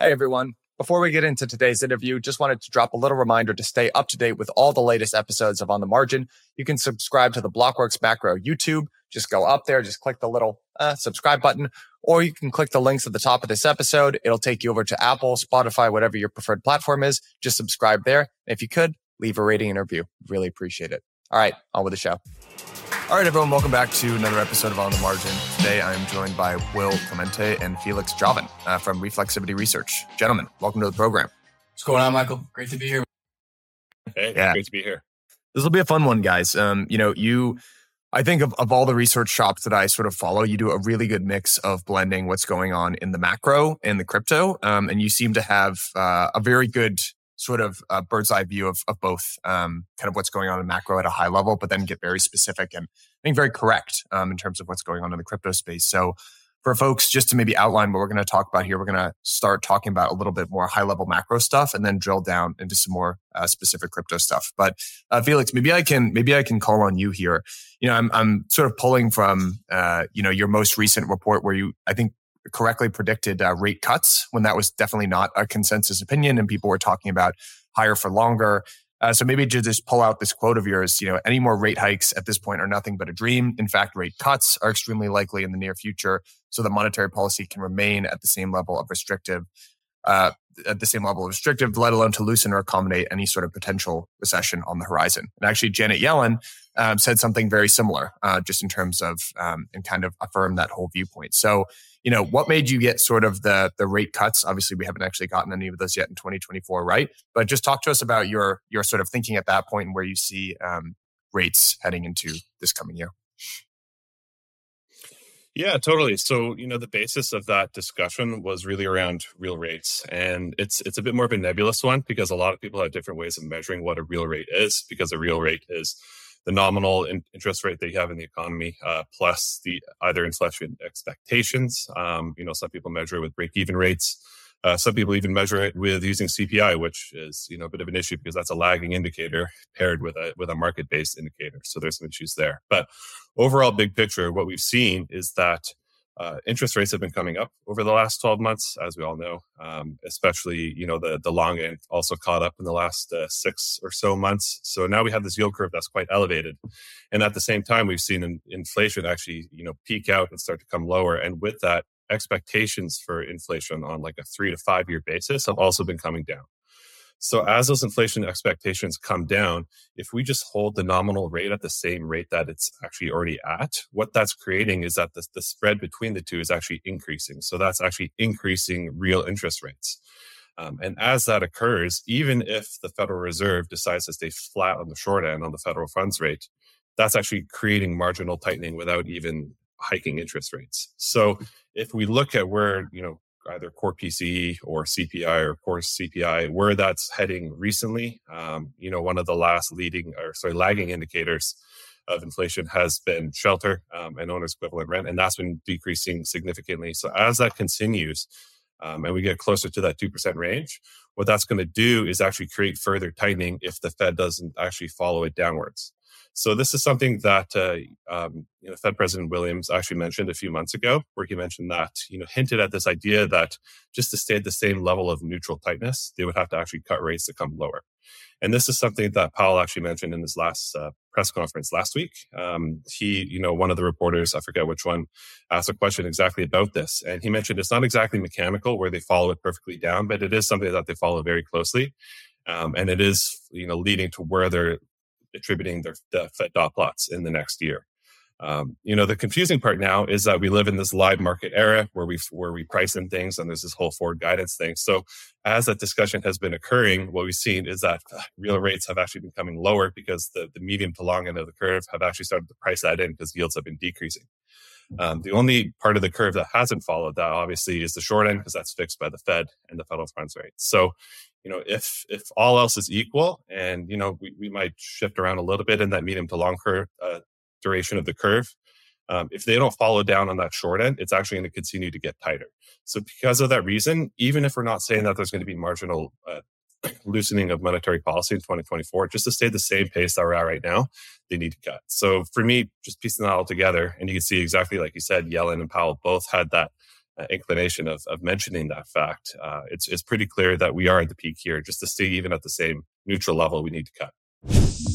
Hey, everyone. Before we get into today's interview, just wanted to drop a little reminder to stay up to date with all the latest episodes of On the Margin. You can subscribe to the Blockworks Macro YouTube. Just go up there, just click the little uh, subscribe button, or you can click the links at the top of this episode. It'll take you over to Apple, Spotify, whatever your preferred platform is. Just subscribe there. And if you could, leave a rating and review. Really appreciate it. All right, on with the show. All right, everyone, welcome back to another episode of On the Margin. Today, I am joined by Will Clemente and Felix Jauvin uh, from Reflexivity Research. Gentlemen, welcome to the program. What's going on, Michael? Great to be here. Hey, yeah. great to be here. This will be a fun one, guys. Um, you know, you, I think of, of all the research shops that I sort of follow, you do a really good mix of blending what's going on in the macro and the crypto. Um, and you seem to have uh, a very good sort of a bird's eye view of, of both um, kind of what's going on in macro at a high level, but then get very specific and I think very correct um, in terms of what's going on in the crypto space. So for folks, just to maybe outline what we're going to talk about here, we're going to start talking about a little bit more high level macro stuff and then drill down into some more uh, specific crypto stuff. But uh, Felix, maybe I can maybe I can call on you here. You know, I'm I'm sort of pulling from uh, you know your most recent report where you I think correctly predicted uh, rate cuts when that was definitely not a consensus opinion and people were talking about higher for longer. Uh, so maybe to just pull out this quote of yours, you know, any more rate hikes at this point are nothing but a dream. In fact, rate cuts are extremely likely in the near future, so that monetary policy can remain at the same level of restrictive, uh, at the same level of restrictive, let alone to loosen or accommodate any sort of potential recession on the horizon. And actually, Janet Yellen um, said something very similar, uh, just in terms of um, and kind of affirmed that whole viewpoint. So you know, what made you get sort of the the rate cuts? Obviously, we haven't actually gotten any of those yet in 2024, right? But just talk to us about your your sort of thinking at that point and where you see um, rates heading into this coming year. Yeah, totally. So, you know, the basis of that discussion was really around real rates. And it's it's a bit more of a nebulous one because a lot of people have different ways of measuring what a real rate is because a real rate is the nominal in interest rate that you have in the economy, uh, plus the either inflation expectations. Um, you know, some people measure it with break-even rates. Uh, some people even measure it with using CPI, which is you know a bit of an issue because that's a lagging indicator paired with a with a market-based indicator. So there's some issues there. But overall, big picture, what we've seen is that uh, interest rates have been coming up over the last 12 months, as we all know. Um, especially, you know, the the long end also caught up in the last uh, six or so months. So now we have this yield curve that's quite elevated, and at the same time, we've seen in, inflation actually, you know, peak out and start to come lower. And with that, expectations for inflation on like a three to five year basis have also been coming down. So as those inflation expectations come down, if we just hold the nominal rate at the same rate that it's actually already at, what that's creating is that the, the spread between the two is actually increasing. So that's actually increasing real interest rates. Um, and as that occurs, even if the Federal Reserve decides to stay flat on the short end on the federal funds rate, that's actually creating marginal tightening without even hiking interest rates. So if we look at where you know either core PCE or CPI or core CPI, where that's heading recently. Um, you know, one of the last leading or sorry, lagging indicators of inflation has been shelter um, and owner's equivalent rent, and that's been decreasing significantly. So as that continues, um, and we get closer to that 2% range, what that's going to do is actually create further tightening if the Fed doesn't actually follow it downwards. So this is something that uh, um, you know, Fed President Williams actually mentioned a few months ago, where he mentioned that you know hinted at this idea that just to stay at the same level of neutral tightness, they would have to actually cut rates to come lower. And this is something that Powell actually mentioned in his last uh, press conference last week. Um, he, you know, one of the reporters, I forget which one, asked a question exactly about this, and he mentioned it's not exactly mechanical where they follow it perfectly down, but it is something that they follow very closely. Um, and it is you know leading to where they're attributing their the Fed dot plots in the next year. Um, you know, the confusing part now is that we live in this live market era where we where we price in things and there's this whole forward guidance thing. So as that discussion has been occurring, what we've seen is that uh, real rates have actually been coming lower because the, the medium to long end of the curve have actually started to price that in because yields have been decreasing. Um, the only part of the curve that hasn't followed that obviously is the short end because that's fixed by the Fed and the federal funds rate. So you know, if if all else is equal, and you know, we, we might shift around a little bit in that medium to long curve uh, duration of the curve. Um, if they don't follow down on that short end, it's actually going to continue to get tighter. So, because of that reason, even if we're not saying that there's going to be marginal uh, loosening of monetary policy in 2024, just to stay the same pace that we're at right now, they need to cut. So, for me, just piecing that all together, and you can see exactly like you said, Yellen and Powell both had that inclination of, of mentioning that fact, uh, it's, it's pretty clear that we are at the peak here. Just to stay even at the same neutral level, we need to cut.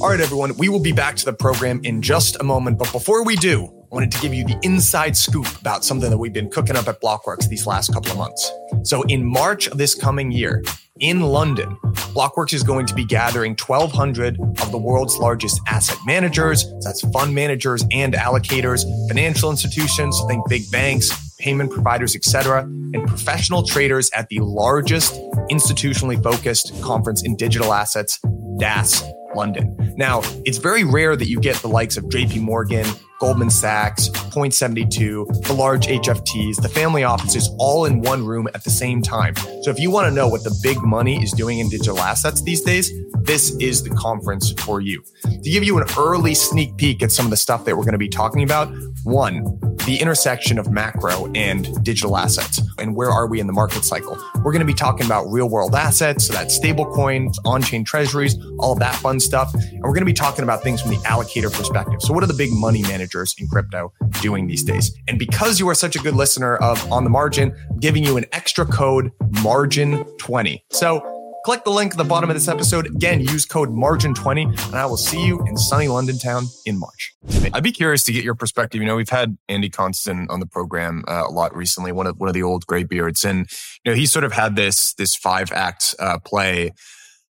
All right, everyone, we will be back to the program in just a moment. But before we do, I wanted to give you the inside scoop about something that we've been cooking up at Blockworks these last couple of months. So, in March of this coming year, in London, Blockworks is going to be gathering 1,200 of the world's largest asset managers. That's fund managers and allocators, financial institutions, think big banks, payment providers, etc., and professional traders at the largest institutionally focused conference in digital assets, DAS London. Now, it's very rare that you get the likes of JP Morgan, Goldman Sachs, Point 72, the large HFTs, the family offices all in one room at the same time. So if you want to know what the big money is doing in digital assets these days, this is the conference for you. To give you an early sneak peek at some of the stuff that we're going to be talking about, one, the intersection of macro and digital assets and where are we in the market cycle. We're going to be talking about real world assets, so that's stable coins, on chain treasuries, all of that fun stuff. And we're going to be talking about things from the allocator perspective. So what are the big money managers in crypto doing these days? And because you are such a good listener of On the Margin, I'm giving you an extra code margin20. So Click the link at the bottom of this episode. Again, use code MARGIN20, and I will see you in sunny London town in March. I'd be curious to get your perspective. You know, we've had Andy Constan on the program uh, a lot recently, one of one of the old graybeards, and you know, he sort of had this this five act uh, play.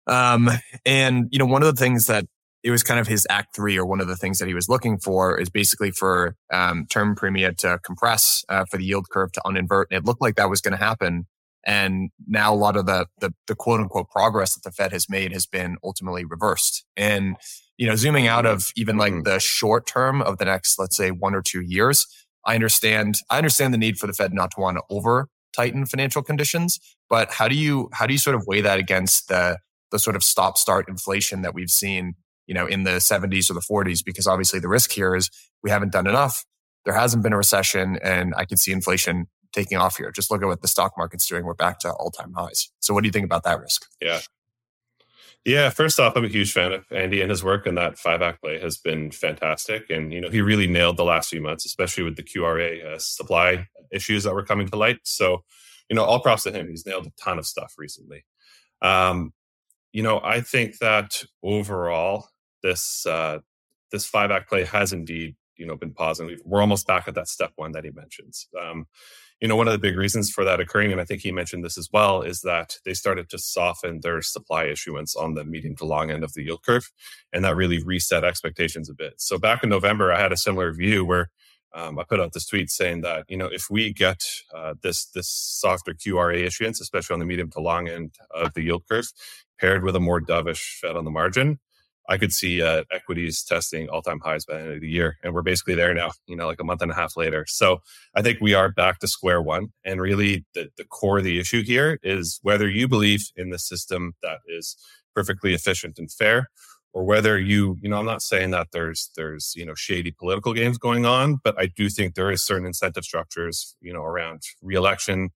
Um, and you know, one of the things that it was kind of his act three, or one of the things that he was looking for, is basically for um, term premia to compress, uh, for the yield curve to uninvert. And it looked like that was going to happen and now a lot of the, the, the quote unquote progress that the Fed has made has been ultimately reversed. And you know, zooming out of even like mm-hmm. the short term of the next, let's say, one or two years, I understand. I understand the need for the Fed not to want to over tighten financial conditions, but how do you how do you sort of weigh that against the the sort of stop start inflation that we've seen, you know, in the 70s or the 40s? Because obviously the risk here is we haven't done enough. There hasn't been a recession, and I could see inflation taking off here. Just look at what the stock market's doing. We're back to all time highs. So, what do you think about that risk? Yeah. Yeah, first off, I'm a huge fan of Andy and his work, and that five act play has been fantastic. And you know, he really nailed the last few months, especially with the QRA uh, supply issues that were coming to light. So, you know, all props to him. He's nailed a ton of stuff recently. Um, you know, I think that overall, this uh, this five act play has indeed you know been positive. We're almost back at that step one that he mentions. Um, you know, one of the big reasons for that occurring, and I think he mentioned this as well, is that they started to soften their supply issuance on the medium to long end of the yield curve. And that really reset expectations a bit. So back in November, I had a similar view where um, I put out this tweet saying that, you know, if we get uh, this, this softer QRA issuance, especially on the medium to long end of the yield curve, paired with a more dovish Fed on the margin, I could see uh, equities testing all time highs by the end of the year. And we're basically there now, you know, like a month and a half later. So I think we are back to square one. And really, the, the core of the issue here is whether you believe in the system that is perfectly efficient and fair or whether you you know i'm not saying that there's there's you know shady political games going on but i do think there is certain incentive structures you know around reelection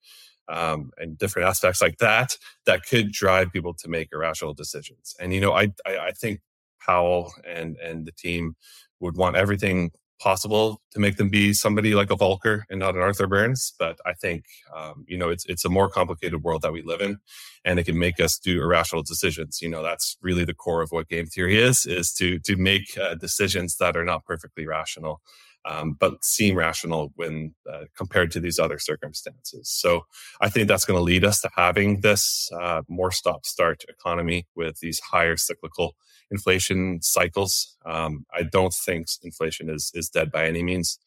um, and different aspects like that that could drive people to make irrational decisions and you know i i, I think Powell and and the team would want everything possible to make them be somebody like a Volcker and not an Arthur Burns. But I think um, you know it's it's a more complicated world that we live in, and it can make us do irrational decisions. You know that's really the core of what game theory is: is to to make uh, decisions that are not perfectly rational um, but seem rational when uh, compared to these other circumstances. So I think that's going to lead us to having this uh, more stop start economy with these higher cyclical inflation cycles. Um, I don't think inflation is is dead by any means,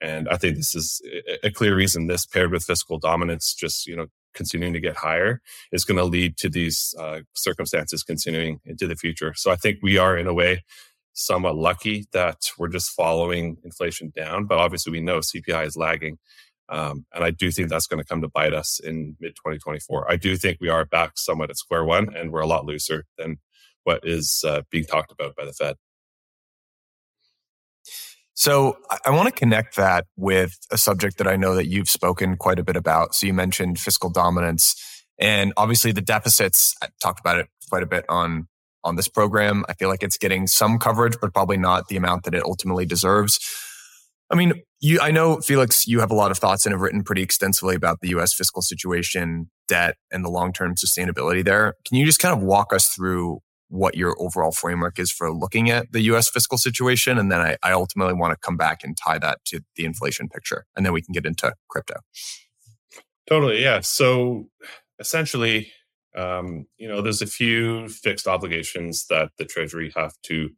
and I think this is a clear reason. This paired with fiscal dominance, just you know continuing to get higher is going to lead to these uh, circumstances continuing into the future. So I think we are in a way somewhat lucky that we're just following inflation down. But obviously, we know CPI is lagging. Um, and I do think that's going to come to bite us in mid 2024. I do think we are back somewhat at square one, and we're a lot looser than what is uh, being talked about by the Fed. So I want to connect that with a subject that I know that you've spoken quite a bit about. So you mentioned fiscal dominance and obviously the deficits. I talked about it quite a bit on on this program. I feel like it's getting some coverage, but probably not the amount that it ultimately deserves. I mean, you, I know, Felix, you have a lot of thoughts and have written pretty extensively about the US fiscal situation, debt, and the long term sustainability there. Can you just kind of walk us through what your overall framework is for looking at the US fiscal situation? And then I, I ultimately want to come back and tie that to the inflation picture. And then we can get into crypto. Totally. Yeah. So essentially, um, you know, there's a few fixed obligations that the Treasury have to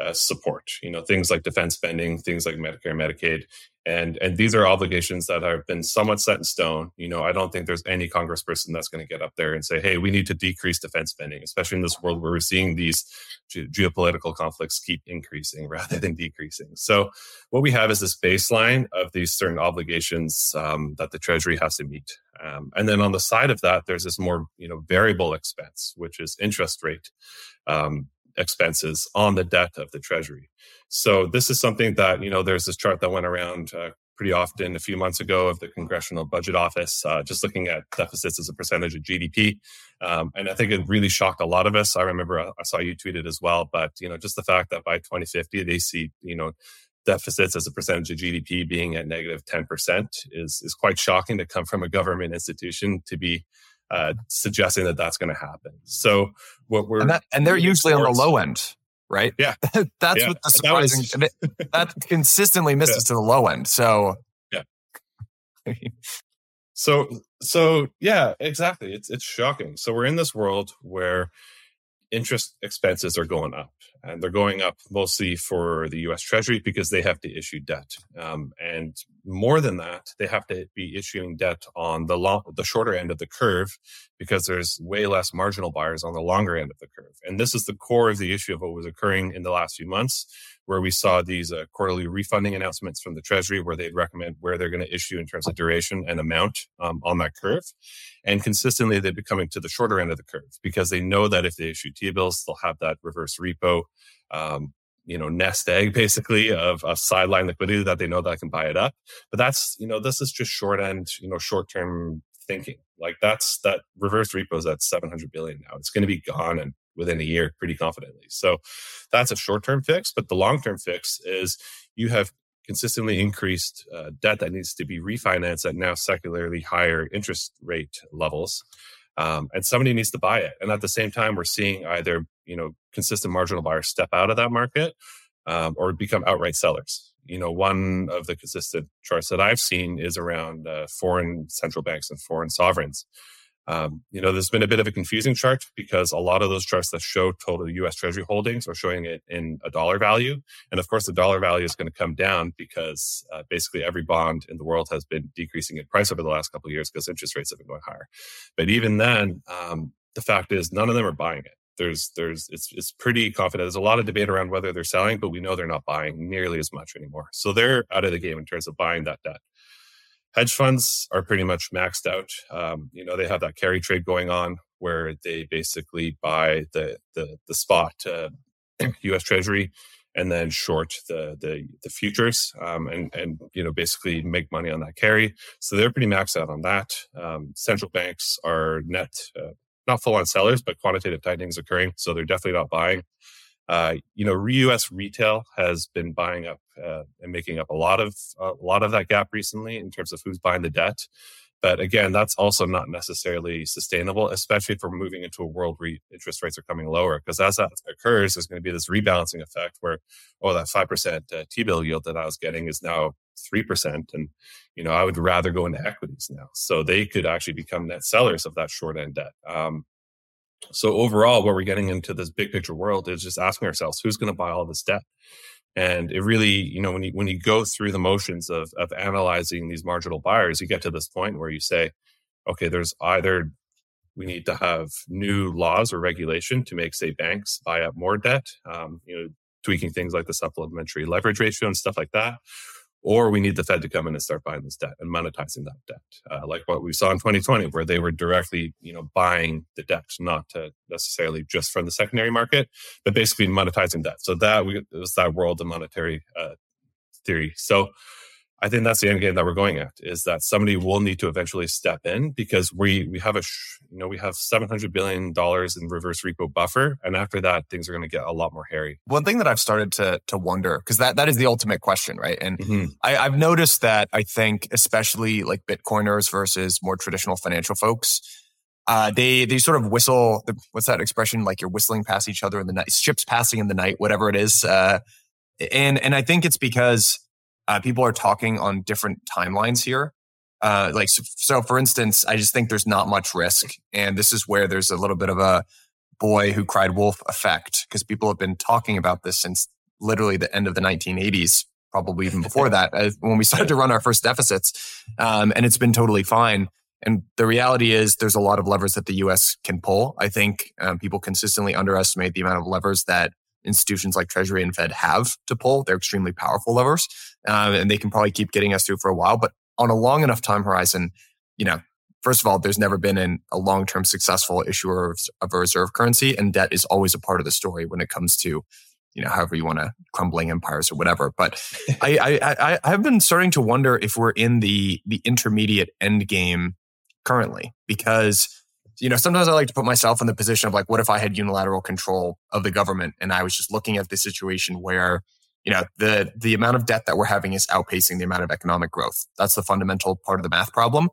uh, support. You know, things like defense spending, things like Medicare, Medicaid, and and these are obligations that have been somewhat set in stone. You know, I don't think there's any Congressperson that's going to get up there and say, "Hey, we need to decrease defense spending," especially in this world where we're seeing these ge- geopolitical conflicts keep increasing rather than decreasing. So, what we have is this baseline of these certain obligations um, that the Treasury has to meet, um, and then on the side of that, there's this more you know variable expense, which is interest rate. Um, expenses on the debt of the treasury. So this is something that, you know, there's this chart that went around uh, pretty often a few months ago of the Congressional Budget Office, uh, just looking at deficits as a percentage of GDP. Um, and I think it really shocked a lot of us. I remember uh, I saw you tweeted as well, but, you know, just the fact that by 2050, they see, you know, deficits as a percentage of GDP being at negative 10% is, is quite shocking to come from a government institution to be uh, suggesting that that's going to happen. So what we're and, that, and they're usually on the low end, right? Yeah, that's yeah. what the surprising that, was, that consistently misses yeah. to the low end. So yeah. so so yeah, exactly. It's it's shocking. So we're in this world where interest expenses are going up and they're going up mostly for the US Treasury because they have to issue debt. Um, and more than that, they have to be issuing debt on the long, the shorter end of the curve because there's way less marginal buyers on the longer end of the curve. And this is the core of the issue of what was occurring in the last few months, where we saw these uh, quarterly refunding announcements from the Treasury, where they'd recommend where they're going to issue in terms of duration and amount um, on that curve. And consistently, they'd be coming to the shorter end of the curve because they know that if they issue T bills, they'll have that reverse repo um, you know nest egg basically of, of sideline liquidity that they know that I can buy it up. But that's you know this is just short end you know short term thinking. Like that's that reverse repo is at 700 billion now. It's going to be gone and within a year pretty confidently. So that's a short term fix. But the long term fix is you have consistently increased uh, debt that needs to be refinanced at now secularly higher interest rate levels um, and somebody needs to buy it. And at the same time, we're seeing either you know consistent marginal buyers step out of that market um, or become outright sellers. You know, one of the consistent charts that I've seen is around uh, foreign central banks and foreign sovereigns. Um, you know, there's been a bit of a confusing chart because a lot of those charts that show total U.S. Treasury holdings are showing it in a dollar value, and of course, the dollar value is going to come down because uh, basically every bond in the world has been decreasing in price over the last couple of years because interest rates have been going higher. But even then, um, the fact is none of them are buying it. There's, there's, it's, it's pretty confident. There's a lot of debate around whether they're selling, but we know they're not buying nearly as much anymore. So they're out of the game in terms of buying that debt hedge funds are pretty much maxed out. Um, you know, they have that carry trade going on where they basically buy the the, the spot uh, U.S. Treasury and then short the the, the futures um, and and you know basically make money on that carry. So they're pretty maxed out on that. Um, central banks are net. Uh, not full on sellers, but quantitative tightening is occurring. So they're definitely not buying. Uh, you know, U.S. retail has been buying up uh, and making up a lot of a lot of that gap recently in terms of who's buying the debt. But again, that's also not necessarily sustainable, especially if we're moving into a world where interest rates are coming lower. Because as that occurs, there's going to be this rebalancing effect where, oh, that five percent uh, T-bill yield that I was getting is now three percent, and you know I would rather go into equities now. So they could actually become net sellers of that short end debt. Um, so overall, what we're getting into this big picture world is just asking ourselves, who's going to buy all this debt? And it really, you know, when you when you go through the motions of of analyzing these marginal buyers, you get to this point where you say, okay, there's either we need to have new laws or regulation to make, say, banks buy up more debt, um, you know, tweaking things like the supplementary leverage ratio and stuff like that, or we need the Fed to come in and start buying this debt and monetizing that debt, uh, like what we saw in 2020, where they were directly, you know, buying the debt, not necessarily just from the secondary market, but basically monetizing debt. So that we, was that world of monetary uh, theory. So I think that's the end game that we're going at is that somebody will need to eventually step in because we we have a you know we have 700 billion dollars in reverse repo buffer and after that things are going to get a lot more hairy. One thing that I've started to to wonder because that that is the ultimate question, right? And mm-hmm. I, I've noticed that I think especially like Bitcoiners versus more traditional financial folks, uh, they they sort of whistle. What's that expression? Like you're whistling past each other in the night, ships passing in the night, whatever it is. Uh, and and I think it's because uh, people are talking on different timelines here. Uh, like so, so, for instance, I just think there's not much risk, and this is where there's a little bit of a boy who cried wolf effect because people have been talking about this since literally the end of the 1980s, probably even before that, uh, when we started to run our first deficits, um, and it's been totally fine. And the reality is, there's a lot of levers that the U.S. can pull. I think um, people consistently underestimate the amount of levers that institutions like Treasury and Fed have to pull. They're extremely powerful levers, uh, and they can probably keep getting us through for a while. But on a long enough time horizon, you know, first of all, there's never been an, a long term successful issuer of, of, a reserve currency, and debt is always a part of the story when it comes to, you know, however you want to crumbling empires or whatever. But I, I, I, I've been starting to wonder if we're in the the intermediate end game currently because you know, sometimes I like to put myself in the position of like, what if I had unilateral control of the government and I was just looking at the situation where, you know, the the amount of debt that we're having is outpacing the amount of economic growth. That's the fundamental part of the math problem.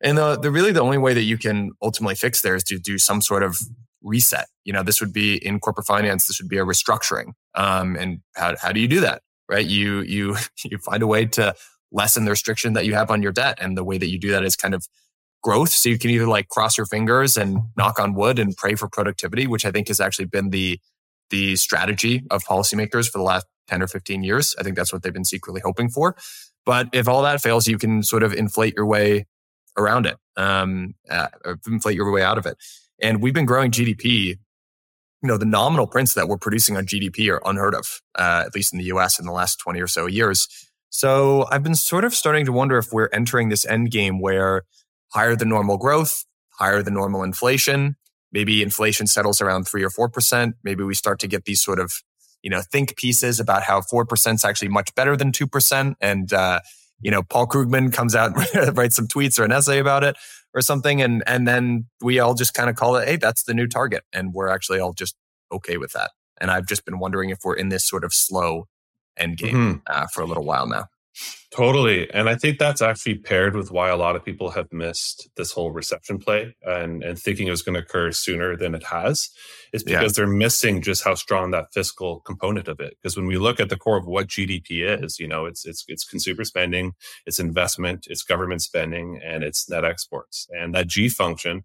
And the, the really the only way that you can ultimately fix there is to do some sort of reset. You know, this would be in corporate finance. This would be a restructuring. Um, and how how do you do that? Right? You you you find a way to lessen the restriction that you have on your debt, and the way that you do that is kind of growth. So you can either like cross your fingers and knock on wood and pray for productivity, which I think has actually been the the strategy of policymakers for the last 10 or 15 years. I think that's what they've been secretly hoping for. But if all that fails, you can sort of inflate your way around it, um, uh, inflate your way out of it. And we've been growing GDP. You know, the nominal prints that we're producing on GDP are unheard of, uh, at least in the US in the last 20 or so years. So I've been sort of starting to wonder if we're entering this end game where higher than normal growth, higher than normal inflation. Maybe inflation settles around three or 4%. Maybe we start to get these sort of, you know, think pieces about how 4% is actually much better than 2%. And, uh, you know, Paul Krugman comes out and writes some tweets or an essay about it or something. And, and then we all just kind of call it, Hey, that's the new target. And we're actually all just okay with that. And I've just been wondering if we're in this sort of slow end game mm-hmm. uh, for a little while now. Totally. And I think that's actually paired with why a lot of people have missed this whole reception play and, and thinking it was going to occur sooner than it has. Is because yeah. they're missing just how strong that fiscal component of it. Because when we look at the core of what GDP is, you know, it's it's it's consumer spending, it's investment, it's government spending, and it's net exports. And that G function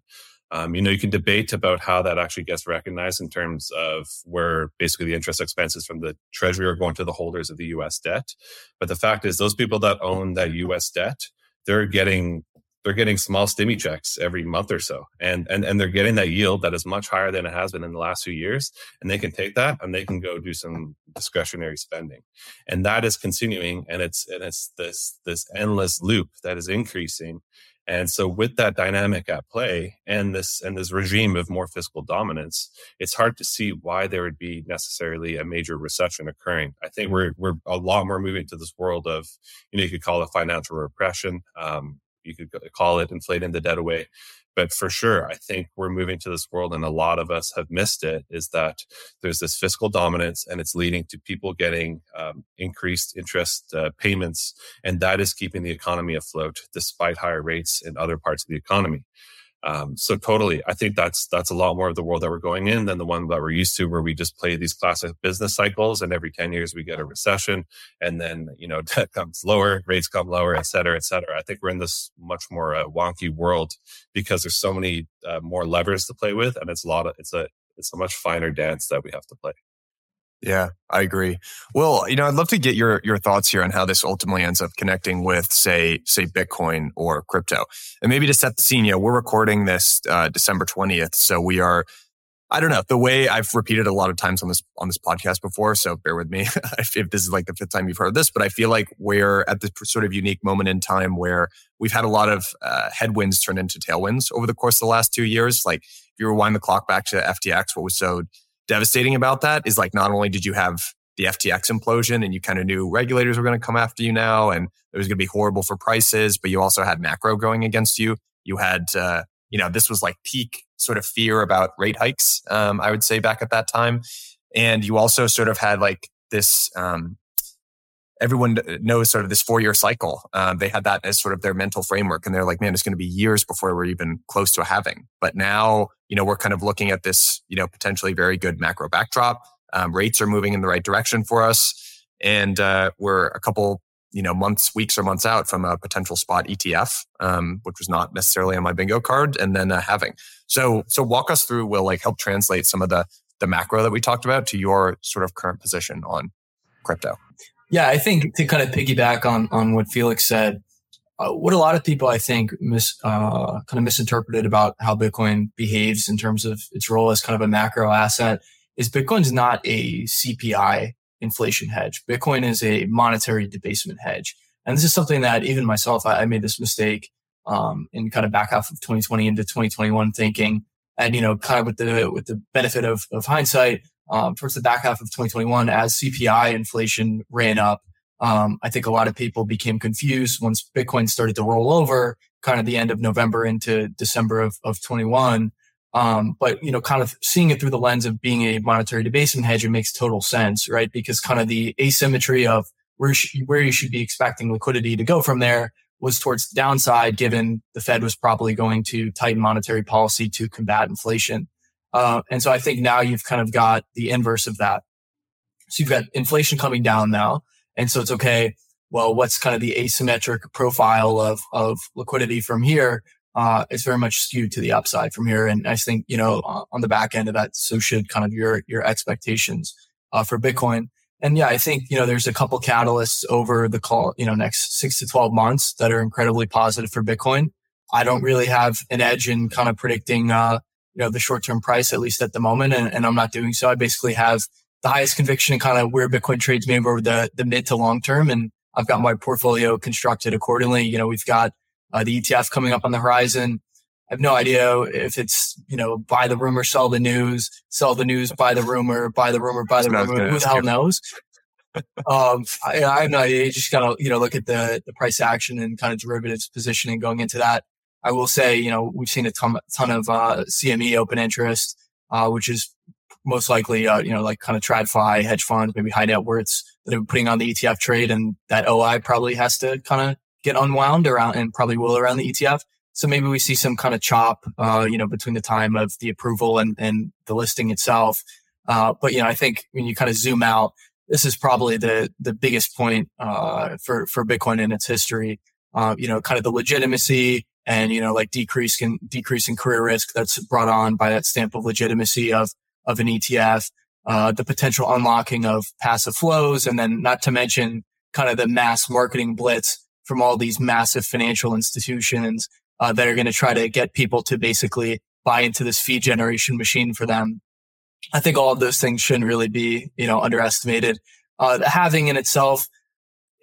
um, you know, you can debate about how that actually gets recognized in terms of where basically the interest expenses from the treasury are going to the holders of the US debt. But the fact is those people that own that US debt, they're getting they're getting small stimmy checks every month or so. And, and and they're getting that yield that is much higher than it has been in the last few years. And they can take that and they can go do some discretionary spending. And that is continuing and it's and it's this this endless loop that is increasing and so with that dynamic at play and this and this regime of more fiscal dominance, it's hard to see why there would be necessarily a major recession occurring. I think we're we're a lot more moving to this world of, you know, you could call it financial repression. Um, you could call it inflating the debt away. But for sure, I think we're moving to this world, and a lot of us have missed it. Is that there's this fiscal dominance, and it's leading to people getting um, increased interest uh, payments, and that is keeping the economy afloat despite higher rates in other parts of the economy. Um, so totally, I think that's that's a lot more of the world that we're going in than the one that we're used to, where we just play these classic business cycles, and every ten years we get a recession, and then you know debt comes lower, rates come lower, et cetera, et cetera. I think we're in this much more uh, wonky world because there's so many uh, more levers to play with, and it's a lot of it's a it's a much finer dance that we have to play. Yeah, I agree. Well, you know, I'd love to get your your thoughts here on how this ultimately ends up connecting with, say, say Bitcoin or crypto. And maybe to set the scene, know, we're recording this uh, December twentieth, so we are. I don't know the way I've repeated a lot of times on this on this podcast before, so bear with me if, if this is like the fifth time you've heard this. But I feel like we're at this sort of unique moment in time where we've had a lot of uh, headwinds turn into tailwinds over the course of the last two years. Like if you rewind the clock back to FTX, what was so devastating about that is like not only did you have the FTX implosion and you kind of knew regulators were going to come after you now and it was going to be horrible for prices, but you also had macro going against you. You had, uh, you know, this was like peak sort of fear about rate hikes, um, I would say back at that time. And you also sort of had like this, um, everyone knows sort of this four year cycle. Uh, they had that as sort of their mental framework. And they're like, man, it's going to be years before we're even close to a. But now, you know, we're kind of looking at this, you know, potentially very good macro backdrop. Um, rates are moving in the right direction for us. And uh, we're a couple, you know, months, weeks or months out from a potential spot ETF, um, which was not necessarily on my bingo card, and then uh, halving. So, so walk us through. Will like help translate some of the the macro that we talked about to your sort of current position on crypto. Yeah, I think to kind of piggyback on on what Felix said, uh, what a lot of people I think mis uh, kind of misinterpreted about how Bitcoin behaves in terms of its role as kind of a macro asset is Bitcoin's not a CPI inflation hedge. Bitcoin is a monetary debasement hedge, and this is something that even myself I, I made this mistake um, in kind of back half of 2020 into 2021 thinking, and you know, kind of with the with the benefit of of hindsight, um, towards the back half of 2021 as CPI inflation ran up. Um, I think a lot of people became confused once Bitcoin started to roll over kind of the end of November into December of, of 21. Um, but, you know, kind of seeing it through the lens of being a monetary debasement hedge, it makes total sense, right? Because kind of the asymmetry of where, sh- where you should be expecting liquidity to go from there was towards the downside, given the Fed was probably going to tighten monetary policy to combat inflation. Uh, and so I think now you've kind of got the inverse of that. So you've got inflation coming down now. And so it's okay. Well, what's kind of the asymmetric profile of, of liquidity from here? Uh, it's very much skewed to the upside from here. And I think, you know, on the back end of that, so should kind of your, your expectations, uh, for Bitcoin. And yeah, I think, you know, there's a couple catalysts over the call, you know, next six to 12 months that are incredibly positive for Bitcoin. I don't really have an edge in kind of predicting, uh, you know, the short term price, at least at the moment. And, and, I'm not doing so. I basically have the highest conviction in kind of where Bitcoin trades maybe over the, the mid to long term. And I've got my portfolio constructed accordingly. You know, we've got uh, the ETF coming up on the horizon. I have no idea if it's, you know, buy the rumor, sell the news, sell the news, buy the rumor, buy the rumor, buy the rumor. Who the hell knows? um, I, I, have no idea. You just gotta, you know, look at the, the price action and kind of derivatives positioning going into that. I will say, you know, we've seen a ton, ton of uh, CME open interest, uh, which is most likely, uh, you know, like kind of TradFi hedge funds, maybe high net worths that are putting on the ETF trade, and that OI probably has to kind of get unwound around, and probably will around the ETF. So maybe we see some kind of chop, uh, you know, between the time of the approval and, and the listing itself. Uh, but you know, I think when you kind of zoom out, this is probably the the biggest point uh, for for Bitcoin in its history. You know, kind of the legitimacy and you know like decreasing decreasing career risk that's brought on by that stamp of legitimacy of of an ETF, uh, the potential unlocking of passive flows, and then not to mention kind of the mass marketing blitz from all these massive financial institutions uh, that are going to try to get people to basically buy into this fee generation machine for them. I think all of those things shouldn't really be you know underestimated. Uh, the halving in itself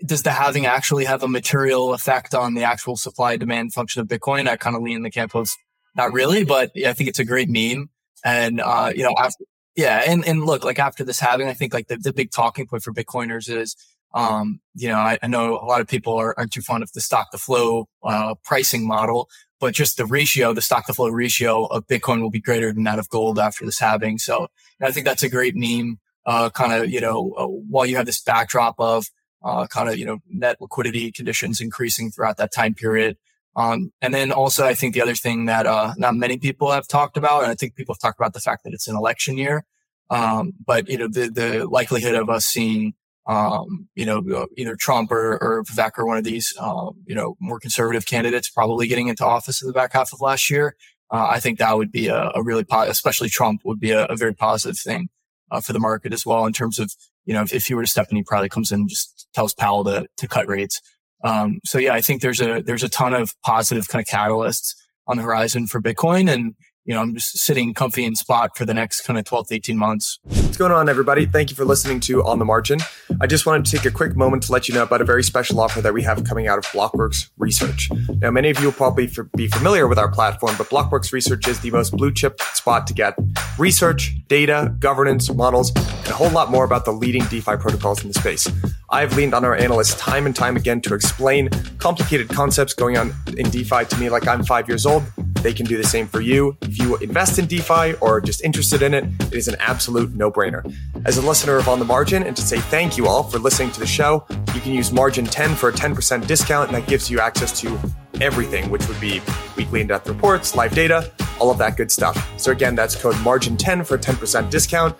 does the halving actually have a material effect on the actual supply demand function of Bitcoin? I kind of lean in the camp of not really, but I think it's a great meme. And, uh, you know, after, yeah. And, and look, like after this halving, I think like the, the big talking point for Bitcoiners is, um, you know, I, I know a lot of people are, aren't too fond of the stock to flow, uh, pricing model, but just the ratio, the stock to flow ratio of Bitcoin will be greater than that of gold after this halving. So I think that's a great meme. Uh, kind of, you know, uh, while you have this backdrop of, uh, kind of, you know, net liquidity conditions increasing throughout that time period. Um, and then also, I think the other thing that uh, not many people have talked about, and I think people have talked about the fact that it's an election year, um, but you know, the the likelihood of us seeing, um, you know, uh, either Trump or, or Vivek or one of these, um, you know, more conservative candidates probably getting into office in the back half of last year. Uh, I think that would be a, a really, po- especially Trump would be a, a very positive thing uh, for the market as well in terms of you know, if, if he were to step in, he probably comes in just tells Powell to, to cut rates. Um, so yeah, I think there's a, there's a ton of positive kind of catalysts on the horizon for Bitcoin. And, you know, I'm just sitting comfy in spot for the next kind of 12 to 18 months. What's going on, everybody? Thank you for listening to On the Margin. I just wanted to take a quick moment to let you know about a very special offer that we have coming out of Blockworks Research. Now, many of you will probably be familiar with our platform, but Blockworks Research is the most blue chip spot to get research, data, governance, models, and a whole lot more about the leading DeFi protocols in the space. I've leaned on our analysts time and time again to explain complicated concepts going on in DeFi to me like I'm five years old. They can do the same for you. If you invest in DeFi or are just interested in it, it is an absolute no brainer. As a listener of On the Margin, and to say thank you all for listening to the show, you can use Margin 10 for a 10% discount, and that gives you access to everything, which would be weekly in depth reports, live data, all of that good stuff. So, again, that's code Margin10 for a 10% discount.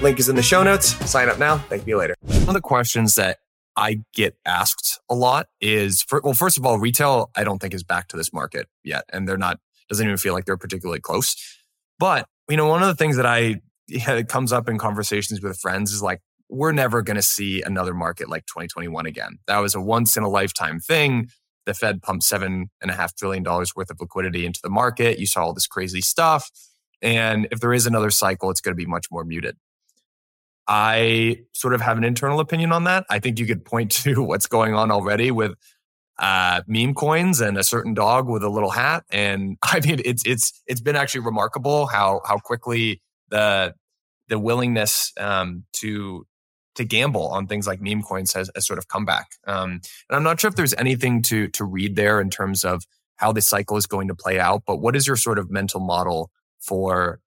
Link is in the show notes. Sign up now. Thank you later. One of the questions that I get asked a lot is, for, well, first of all, retail, I don't think is back to this market yet. And they're not doesn't even feel like they're particularly close. But, you know, one of the things that I, it comes up in conversations with friends is like, we're never going to see another market like 2021 again. That was a once in a lifetime thing. The Fed pumped seven and a half trillion dollars worth of liquidity into the market. You saw all this crazy stuff. And if there is another cycle, it's going to be much more muted. I sort of have an internal opinion on that. I think you could point to what's going on already with uh, meme coins and a certain dog with a little hat. And I mean, it's it's it's been actually remarkable how how quickly the the willingness um, to to gamble on things like meme coins has, has sort of come back. Um, and I'm not sure if there's anything to to read there in terms of how this cycle is going to play out. But what is your sort of mental model for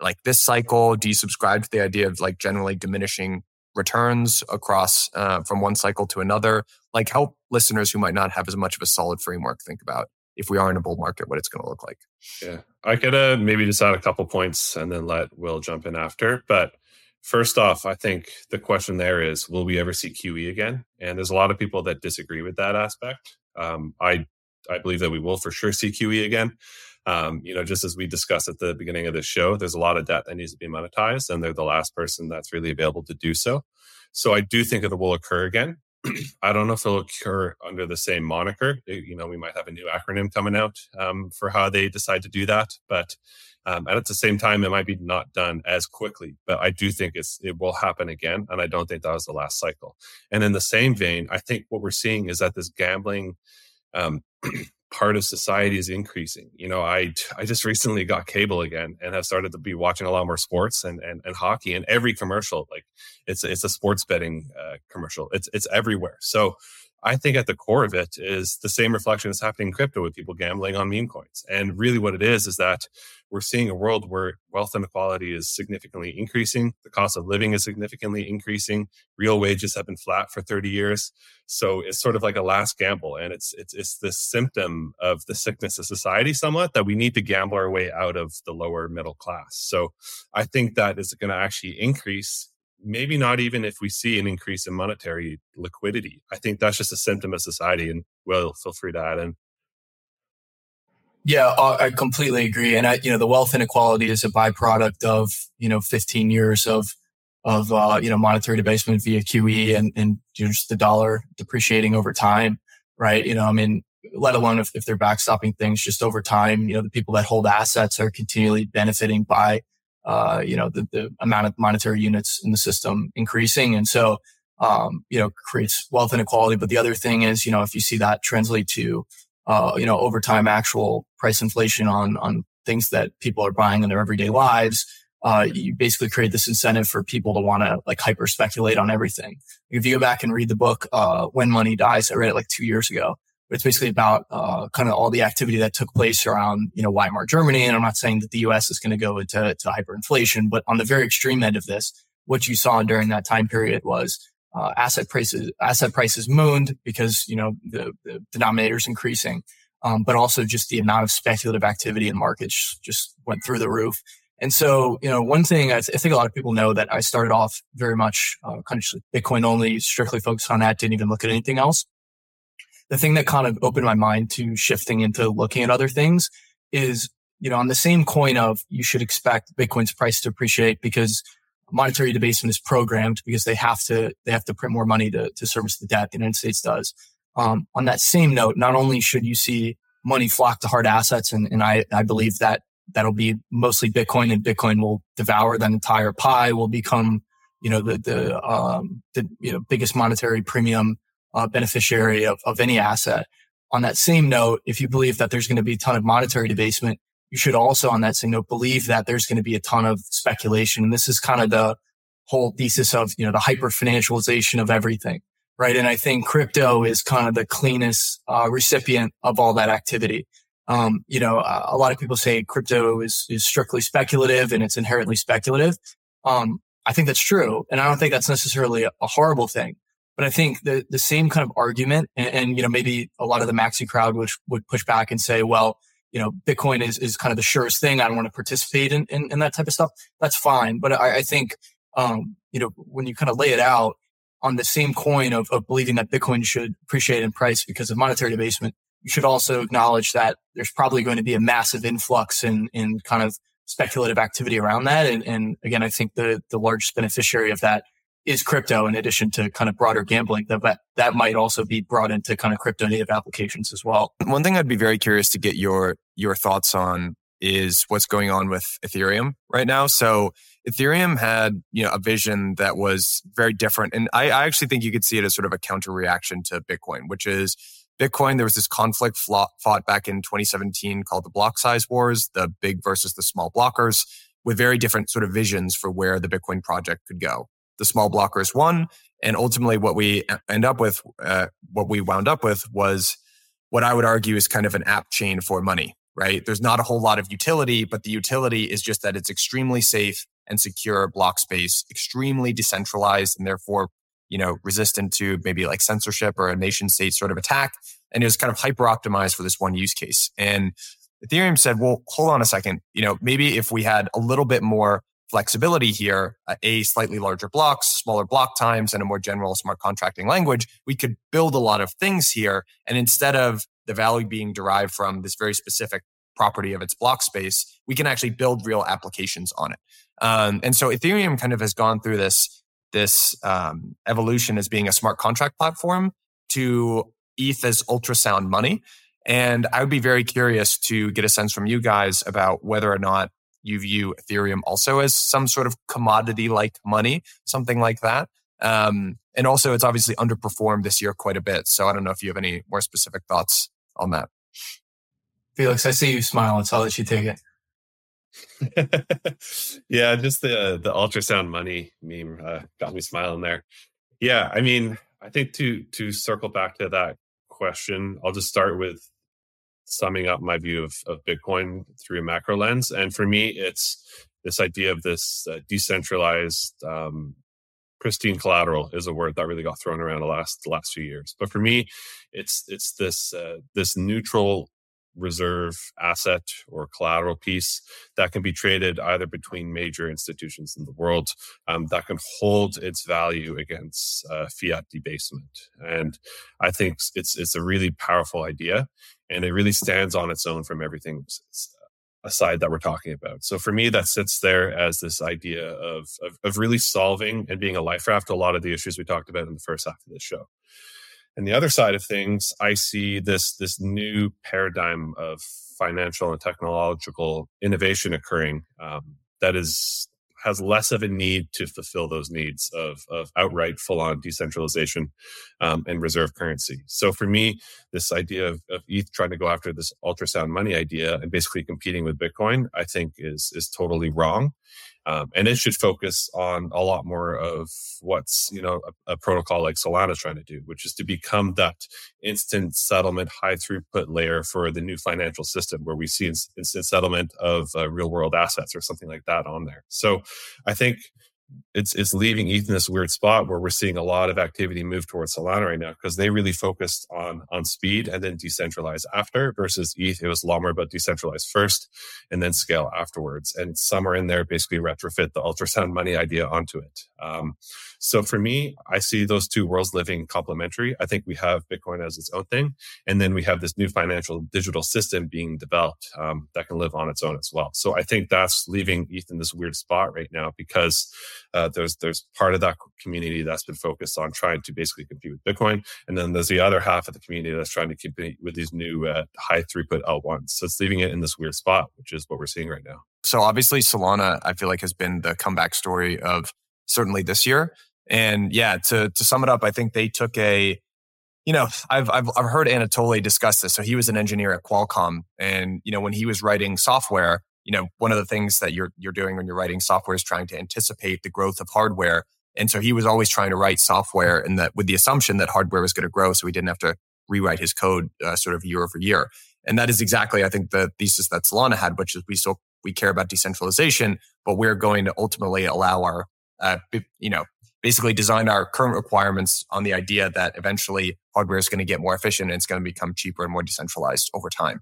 like this cycle? Do you subscribe to the idea of like generally diminishing returns across uh, from one cycle to another? Like help listeners who might not have as much of a solid framework think about if we are in a bull market, what it's going to look like. Yeah, I could uh, maybe just add a couple points and then let Will jump in after. But first off, I think the question there is, will we ever see QE again? And there's a lot of people that disagree with that aspect. Um, I I believe that we will for sure see QE again. Um, you know, just as we discussed at the beginning of this show, there's a lot of debt that needs to be monetized, and they're the last person that's really available to do so. So I do think it will occur again. I don't know if it'll occur under the same moniker. You know, we might have a new acronym coming out um, for how they decide to do that, but um, and at the same time, it might be not done as quickly. But I do think it's it will happen again, and I don't think that was the last cycle. And in the same vein, I think what we're seeing is that this gambling um, part of society is increasing. You know, I I just recently got cable again and have started to be watching a lot more sports and and, and hockey. And every commercial, like it's it's a sports betting uh, commercial. It's it's everywhere. So I think at the core of it is the same reflection that's happening in crypto with people gambling on meme coins. And really, what it is is that we're seeing a world where wealth inequality is significantly increasing. The cost of living is significantly increasing. Real wages have been flat for 30 years. So it's sort of like a last gamble. And it's, it's, it's this symptom of the sickness of society somewhat that we need to gamble our way out of the lower middle class. So I think that is going to actually increase maybe not even if we see an increase in monetary liquidity. I think that's just a symptom of society. And Will, feel free to add in. Yeah, uh, I completely agree. And I, you know, the wealth inequality is a byproduct of, you know, 15 years of, of, uh, you know, monetary debasement via QE and, and just the dollar depreciating over time. Right. You know, I mean, let alone if, if they're backstopping things just over time, you know, the people that hold assets are continually benefiting by, uh, you know, the, the amount of monetary units in the system increasing. And so, um, you know, creates wealth inequality. But the other thing is, you know, if you see that translate to, uh, you know, over time actual price inflation on, on things that people are buying in their everyday lives, uh, you basically create this incentive for people to want to like hyper speculate on everything. If you go back and read the book, uh, When Money Dies, I read it like two years ago. It's basically about uh, kind of all the activity that took place around, you know, Weimar Germany. And I'm not saying that the U.S. is going to go into to hyperinflation, but on the very extreme end of this, what you saw during that time period was uh, asset prices asset prices mooned because you know the, the denominator is increasing, um, but also just the amount of speculative activity in markets just went through the roof. And so, you know, one thing I, th- I think a lot of people know that I started off very much uh, kind of Bitcoin only, strictly focused on that, didn't even look at anything else. The thing that kind of opened my mind to shifting into looking at other things is, you know, on the same coin of you should expect Bitcoin's price to appreciate because monetary debasement is programmed because they have to they have to print more money to, to service the debt the United States does. Um, on that same note, not only should you see money flock to hard assets, and, and I, I believe that that'll be mostly Bitcoin and Bitcoin will devour that entire pie, will become, you know, the, the, um, the, you know, biggest monetary premium, uh, beneficiary of, of any asset. On that same note, if you believe that there's going to be a ton of monetary debasement, you should also on that same note believe that there's going to be a ton of speculation. And this is kind of the whole thesis of, you know, the hyper financialization of everything. Right. And I think crypto is kind of the cleanest uh, recipient of all that activity. Um, you know, a lot of people say crypto is, is strictly speculative and it's inherently speculative. Um, I think that's true. And I don't think that's necessarily a, a horrible thing. But I think the, the same kind of argument and, and, you know, maybe a lot of the maxi crowd would, would push back and say, well, you know, Bitcoin is, is kind of the surest thing. I don't want to participate in, in, in that type of stuff. That's fine. But I, I think, um, you know, when you kind of lay it out on the same coin of, of believing that Bitcoin should appreciate in price because of monetary debasement, you should also acknowledge that there's probably going to be a massive influx in, in kind of speculative activity around that. And, and again, I think the, the largest beneficiary of that is crypto in addition to kind of broader gambling that that might also be brought into kind of crypto native applications as well. One thing I'd be very curious to get your your thoughts on is what's going on with Ethereum right now. So Ethereum had, you know, a vision that was very different. And I, I actually think you could see it as sort of a counter reaction to Bitcoin, which is Bitcoin, there was this conflict fought back in 2017 called the block size wars, the big versus the small blockers, with very different sort of visions for where the Bitcoin project could go. The small blockers won. And ultimately, what we end up with, uh, what we wound up with was what I would argue is kind of an app chain for money, right? There's not a whole lot of utility, but the utility is just that it's extremely safe and secure block space, extremely decentralized, and therefore you know, resistant to maybe like censorship or a nation state sort of attack. And it was kind of hyper optimized for this one use case. And Ethereum said, well, hold on a second. You know, maybe if we had a little bit more flexibility here, uh, a slightly larger blocks, smaller block times, and a more general smart contracting language, we could build a lot of things here. And instead of the value being derived from this very specific property of its block space, we can actually build real applications on it. Um, and so Ethereum kind of has gone through this this um, evolution as being a smart contract platform to ETH as ultrasound money. And I would be very curious to get a sense from you guys about whether or not you view Ethereum also as some sort of commodity like money, something like that. Um, and also, it's obviously underperformed this year quite a bit. So I don't know if you have any more specific thoughts on that. Felix, I see you smile. So I'll let you take it. yeah, just the the ultrasound money meme uh, got me smiling there. Yeah, I mean, I think to to circle back to that question, I'll just start with summing up my view of, of Bitcoin through a macro lens. And for me, it's this idea of this uh, decentralized, um, pristine collateral is a word that really got thrown around the last the last few years. But for me, it's it's this uh, this neutral reserve asset or collateral piece that can be traded either between major institutions in the world um, that can hold its value against uh, fiat debasement. And I think it's it's a really powerful idea, and it really stands on its own from everything aside that we're talking about. So for me, that sits there as this idea of, of, of really solving and being a life raft to a lot of the issues we talked about in the first half of this show. And the other side of things, I see this this new paradigm of financial and technological innovation occurring um, that is has less of a need to fulfill those needs of, of outright full on decentralization um, and reserve currency. So for me, this idea of, of ETH trying to go after this ultrasound money idea and basically competing with Bitcoin, I think is is totally wrong. Um, and it should focus on a lot more of what's you know a, a protocol like Solana is trying to do, which is to become that instant settlement, high throughput layer for the new financial system, where we see instant settlement of uh, real world assets or something like that on there. So, I think it's it's leaving ETH in this weird spot where we're seeing a lot of activity move towards Solana right now because they really focused on on speed and then decentralize after versus ETH. It was a lot more about decentralize first and then scale afterwards. And some are in there basically retrofit the ultrasound money idea onto it. Um, so for me, I see those two worlds living complementary. I think we have Bitcoin as its own thing, and then we have this new financial digital system being developed um, that can live on its own as well. So I think that's leaving ETH in this weird spot right now because uh, there's there's part of that community that's been focused on trying to basically compete with Bitcoin, and then there's the other half of the community that's trying to compete with these new uh, high throughput L1s. So it's leaving it in this weird spot, which is what we're seeing right now. So obviously Solana, I feel like has been the comeback story of certainly this year. And yeah, to to sum it up, I think they took a you know, I've, I've, I've heard Anatoly discuss this. So he was an engineer at Qualcomm and, you know, when he was writing software, you know, one of the things that you're, you're doing when you're writing software is trying to anticipate the growth of hardware. And so he was always trying to write software and that with the assumption that hardware was going to grow. So he didn't have to rewrite his code uh, sort of year over year. And that is exactly, I think, the thesis that Solana had, which is we still, we care about decentralization, but we're going to ultimately allow our, uh, you know, basically design our current requirements on the idea that eventually hardware is going to get more efficient and it's going to become cheaper and more decentralized over time.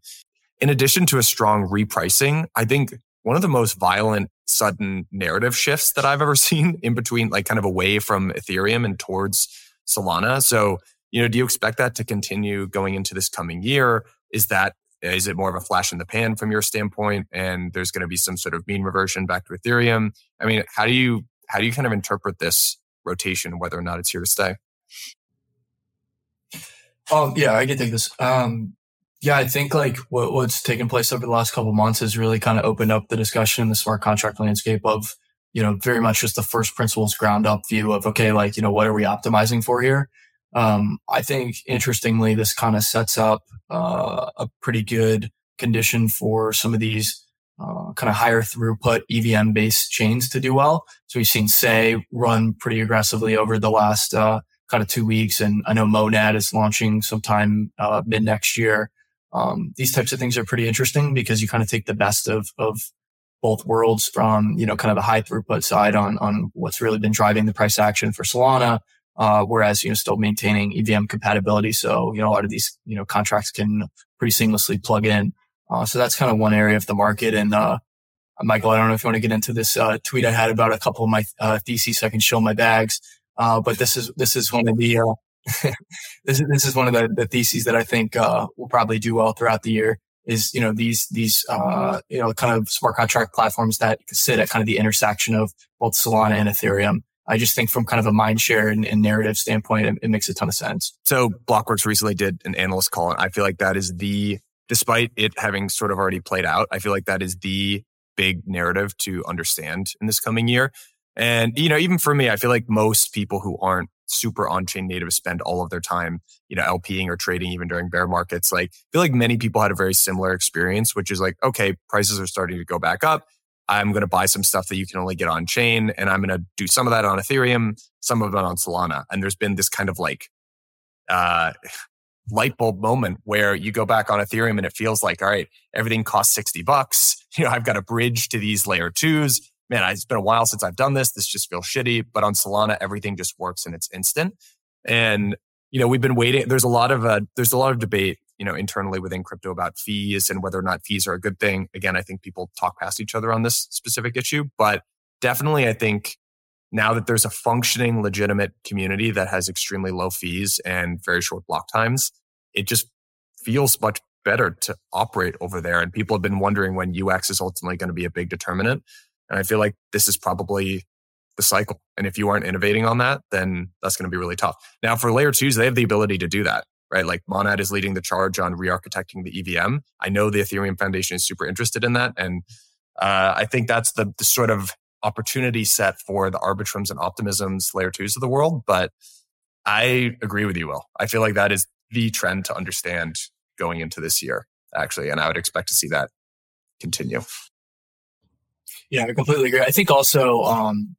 In addition to a strong repricing, I think one of the most violent sudden narrative shifts that I've ever seen in between, like kind of away from Ethereum and towards Solana. So, you know, do you expect that to continue going into this coming year? Is that is it more of a flash in the pan from your standpoint and there's going to be some sort of mean reversion back to ethereum i mean how do you how do you kind of interpret this rotation, whether or not it's here to stay. Oh yeah, I can take this. Um, yeah, I think like what, what's taken place over the last couple months has really kind of opened up the discussion in the smart contract landscape of, you know, very much just the first principles ground up view of, okay, like, you know, what are we optimizing for here? Um, I think interestingly, this kind of sets up uh, a pretty good condition for some of these uh, kind of higher throughput EVM based chains to do well. So we've seen Sei run pretty aggressively over the last uh, kind of two weeks, and I know Monad is launching sometime uh, mid next year. Um, these types of things are pretty interesting because you kind of take the best of of both worlds from you know kind of the high throughput side on on what's really been driving the price action for Solana. Uh, whereas you know still maintaining EVM compatibility, so you know a lot of these you know contracts can pretty seamlessly plug in. Uh, so that's kind of one area of the market. And uh, Michael, I don't know if you want to get into this uh, tweet I had about a couple of my uh, theses. I can show my bags, uh, but this is this is one of the uh, this is this is one of the, the theses that I think will probably do well throughout the year. Is you know these these you know kind of smart contract platforms that sit at kind of the intersection of both Solana and Ethereum. I just think from kind of a mind share and, and narrative standpoint, it, it, makes a ton of sense. So Blockworks recently did an analyst call, and I feel like that is the despite it having sort of already played out, I feel like that is the big narrative to understand in this coming year. And, you know, even for me, I feel like most people who aren't super on-chain native spend all of their time, you know, LPing or trading even during bear markets. Like, I feel like many people had a very similar experience, which is like, okay, prices are starting to go back up. I'm going to buy some stuff that you can only get on chain and I'm going to do some of that on Ethereum, some of it on Solana. And there's been this kind of like, uh, light bulb moment where you go back on Ethereum and it feels like, all right, everything costs 60 bucks. You know, I've got a bridge to these layer twos. Man, it's been a while since I've done this. This just feels shitty. But on Solana, everything just works and it's instant. And, you know, we've been waiting. There's a lot of, uh, there's a lot of debate, you know, internally within crypto about fees and whether or not fees are a good thing. Again, I think people talk past each other on this specific issue, but definitely I think now that there's a functioning, legitimate community that has extremely low fees and very short block times, it just feels much better to operate over there. And people have been wondering when UX is ultimately going to be a big determinant. And I feel like this is probably the cycle. And if you aren't innovating on that, then that's going to be really tough. Now, for layer twos, they have the ability to do that, right? Like Monad is leading the charge on re architecting the EVM. I know the Ethereum Foundation is super interested in that. And uh, I think that's the, the sort of opportunity set for the Arbitrums and Optimisms layer twos of the world. But I agree with you, Will. I feel like that is the trend to understand going into this year, actually. And I would expect to see that continue. Yeah, I completely agree. I think also um,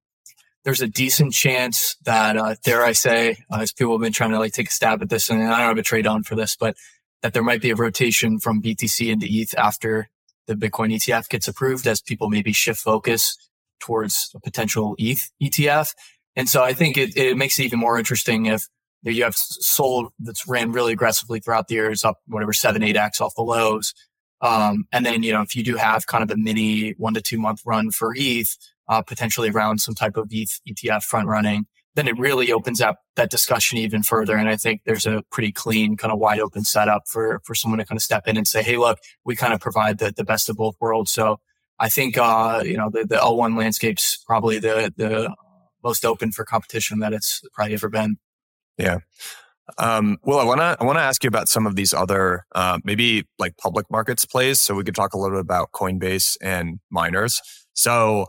there's a decent chance that, uh, dare I say, uh, as people have been trying to like take a stab at this, and I don't have a trade on for this, but that there might be a rotation from BTC into ETH after the Bitcoin ETF gets approved as people maybe shift focus towards a potential ETH ETF. And so I think it, it makes it even more interesting if you have SOL that's ran really aggressively throughout the years, up whatever seven, eight X off the lows. Um, and then, you know, if you do have kind of a mini one to two month run for ETH, uh, potentially around some type of ETH ETF front running, then it really opens up that discussion even further. And I think there's a pretty clean, kind of wide open setup for, for someone to kind of step in and say, Hey, look, we kind of provide the, the best of both worlds. So I think, uh, you know, the, the L1 landscape's probably the, the most open for competition that it's probably ever been. Yeah. Um, well, I want to I want to ask you about some of these other uh, maybe like public markets plays. So we could talk a little bit about Coinbase and miners. So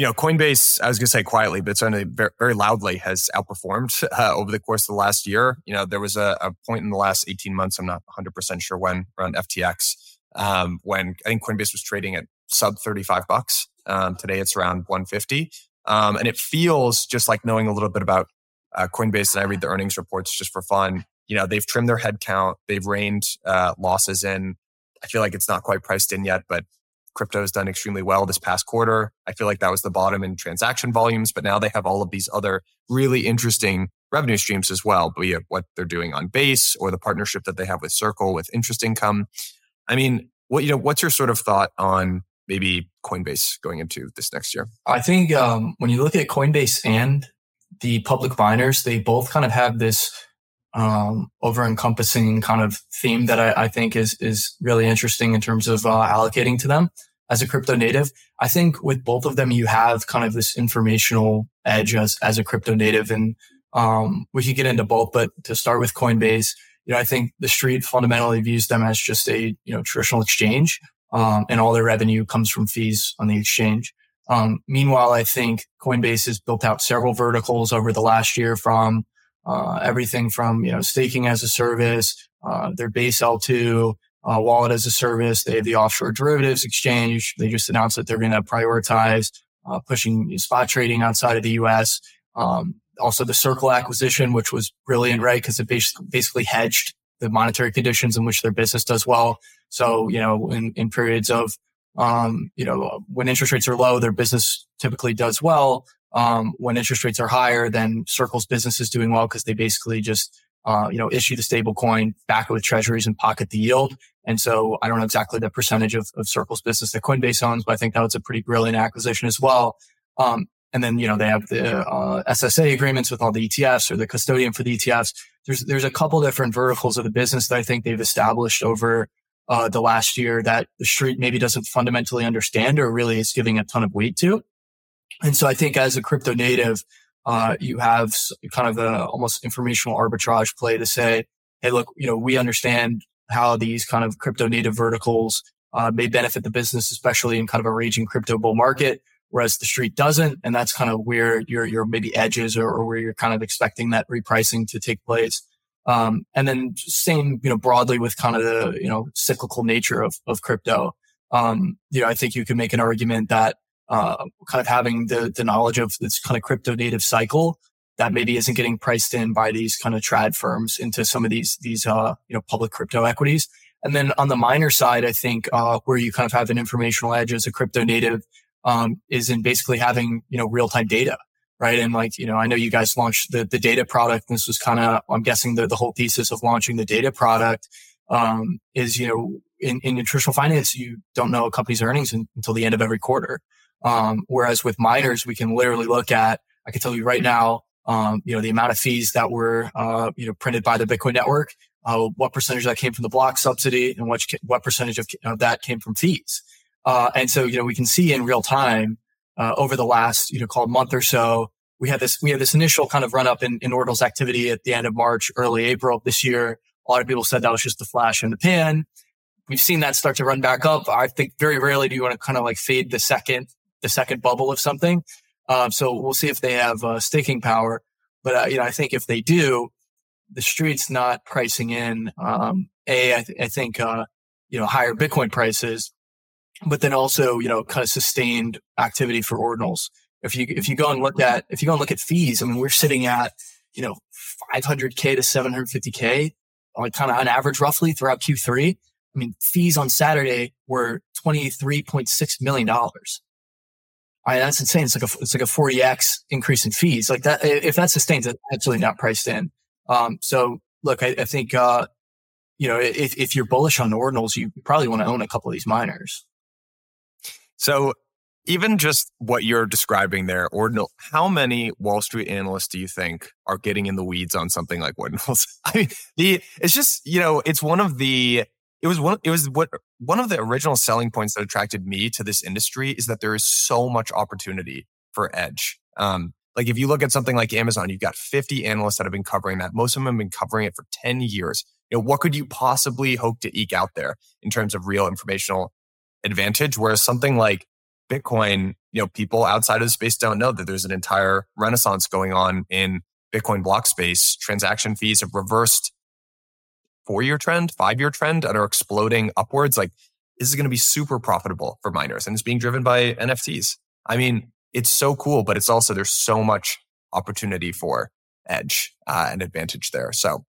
you know, Coinbase, I was going to say quietly, but certainly very, very loudly has outperformed uh, over the course of the last year. You know, there was a, a, point in the last 18 months, I'm not 100% sure when, around FTX, um, when I think Coinbase was trading at sub 35 bucks. Um, today it's around 150. Um, and it feels just like knowing a little bit about uh, Coinbase and I read the earnings reports just for fun. You know, they've trimmed their headcount, they've reined uh, losses in. I feel like it's not quite priced in yet, but crypto has done extremely well this past quarter. I feel like that was the bottom in transaction volumes, but now they have all of these other really interesting revenue streams as well, be it what they're doing on base or the partnership that they have with Circle with interest income. I mean, what you know, what's your sort of thought on maybe Coinbase going into this next year? I think um, when you look at Coinbase and the public miners, they both kind of have this um, over encompassing kind of theme that I, I, think is is really interesting in terms of uh, allocating to them as a crypto native. I think with both of them, you have kind of this informational edge as as a crypto native, and um, we could get into both. But to start with Coinbase, you know, I think the street fundamentally views them as just a you know traditional exchange, um, and all their revenue comes from fees on the exchange. Um, meanwhile, I think Coinbase has built out several verticals over the last year from uh, everything from you know staking as a service, uh, their base L2 uh, wallet as a service. They have the offshore derivatives exchange. They just announced that they're going to prioritize uh, pushing spot trading outside of the U.S. Um, also, the Circle acquisition, which was brilliant, right? Because it basically, basically hedged the monetary conditions in which their business does well. So, you know, in, in periods of, um, you know, when interest rates are low, their business typically does well um, when interest rates are higher, then Circle's business is doing well because they basically just uh, you know issue the stable coin, back it with treasuries, and pocket the yield. And so I don't know exactly the percentage of, of Circle's business that Coinbase owns, but I think that was a pretty brilliant acquisition as well. Um, and then you know they have the uh, SSA agreements with all the ETFs or the custodian for the ETFs. There's there's a couple different verticals of the business that I think they've established over uh, the last year that the street maybe doesn't fundamentally understand or really is giving a ton of weight to. And so I think as a crypto native, uh, you have kind of a almost informational arbitrage play to say, Hey, look, you know, we understand how these kind of crypto native verticals uh, may benefit the business, especially in kind of a raging crypto bull market, whereas the street doesn't. And that's kind of where your, your maybe edges or, or where you're kind of expecting that repricing to take place. Um, and then same, you know, broadly with kind of the, you know, cyclical nature of, of crypto. Um, you know, I think you can make an argument that uh, kind of having the, the knowledge of this kind of crypto native cycle that maybe isn't getting priced in by these kind of trad firms into some of these, these, uh, you know, public crypto equities. And then on the miner side, I think, uh, where you kind of have an informational edge as a crypto native, um, is in basically having, you know, real time data. Right. And like, you know, I know you guys launched the, the data product. This was kind of, I'm guessing the, the whole thesis of launching the data product, um, is, you know, in, in nutritional finance, you don't know a company's earnings in, until the end of every quarter. Um, whereas with miners, we can literally look at, I can tell you right now, um, you know, the amount of fees that were, uh, you know, printed by the Bitcoin network, uh, what percentage that came from the block subsidy and what, what percentage of, of that came from fees. Uh, and so, you know, we can see in real time, uh, over the last, you know, called month or so, we had this, we had this initial kind of run up in, in Ordinals activity at the end of March, early April this year. A lot of people said that was just a flash in the pan. We've seen that start to run back up. I think very rarely do you want to kind of like fade the second the second bubble of something. Um, so we'll see if they have uh, staking power. But uh, you know, I think if they do, the street's not pricing in um, a. I, th- I think uh, you know higher Bitcoin prices, but then also you know kind of sustained activity for ordinals. If you if you go and look at if you go and look at fees, I mean, we're sitting at you know 500k to 750k, like kind of on average, roughly throughout Q3. I mean, fees on Saturday were 23.6 million dollars. I mean, that's insane. It's like a it's like a 40x increase in fees. Like that, if that sustains, it's absolutely not priced in. Um, so look, I, I think uh, you know if if you're bullish on ordinals, you probably want to own a couple of these miners. So even just what you're describing there, ordinal, how many Wall Street analysts do you think are getting in the weeds on something like ordinals? I mean, the it's just you know it's one of the it was one it was what one of the original selling points that attracted me to this industry is that there is so much opportunity for edge um, Like if you look at something like Amazon, you've got 50 analysts that have been covering that. Most of them have been covering it for 10 years. You know, what could you possibly hope to eke out there in terms of real informational advantage? Whereas something like Bitcoin, you know, people outside of the space don't know that there's an entire renaissance going on in Bitcoin block space. Transaction fees have reversed four year trend, five year trend and are exploding upwards. Like this is going to be super profitable for miners and it's being driven by NFTs. I mean, it's so cool, but it's also, there's so much opportunity for edge uh, and advantage there. So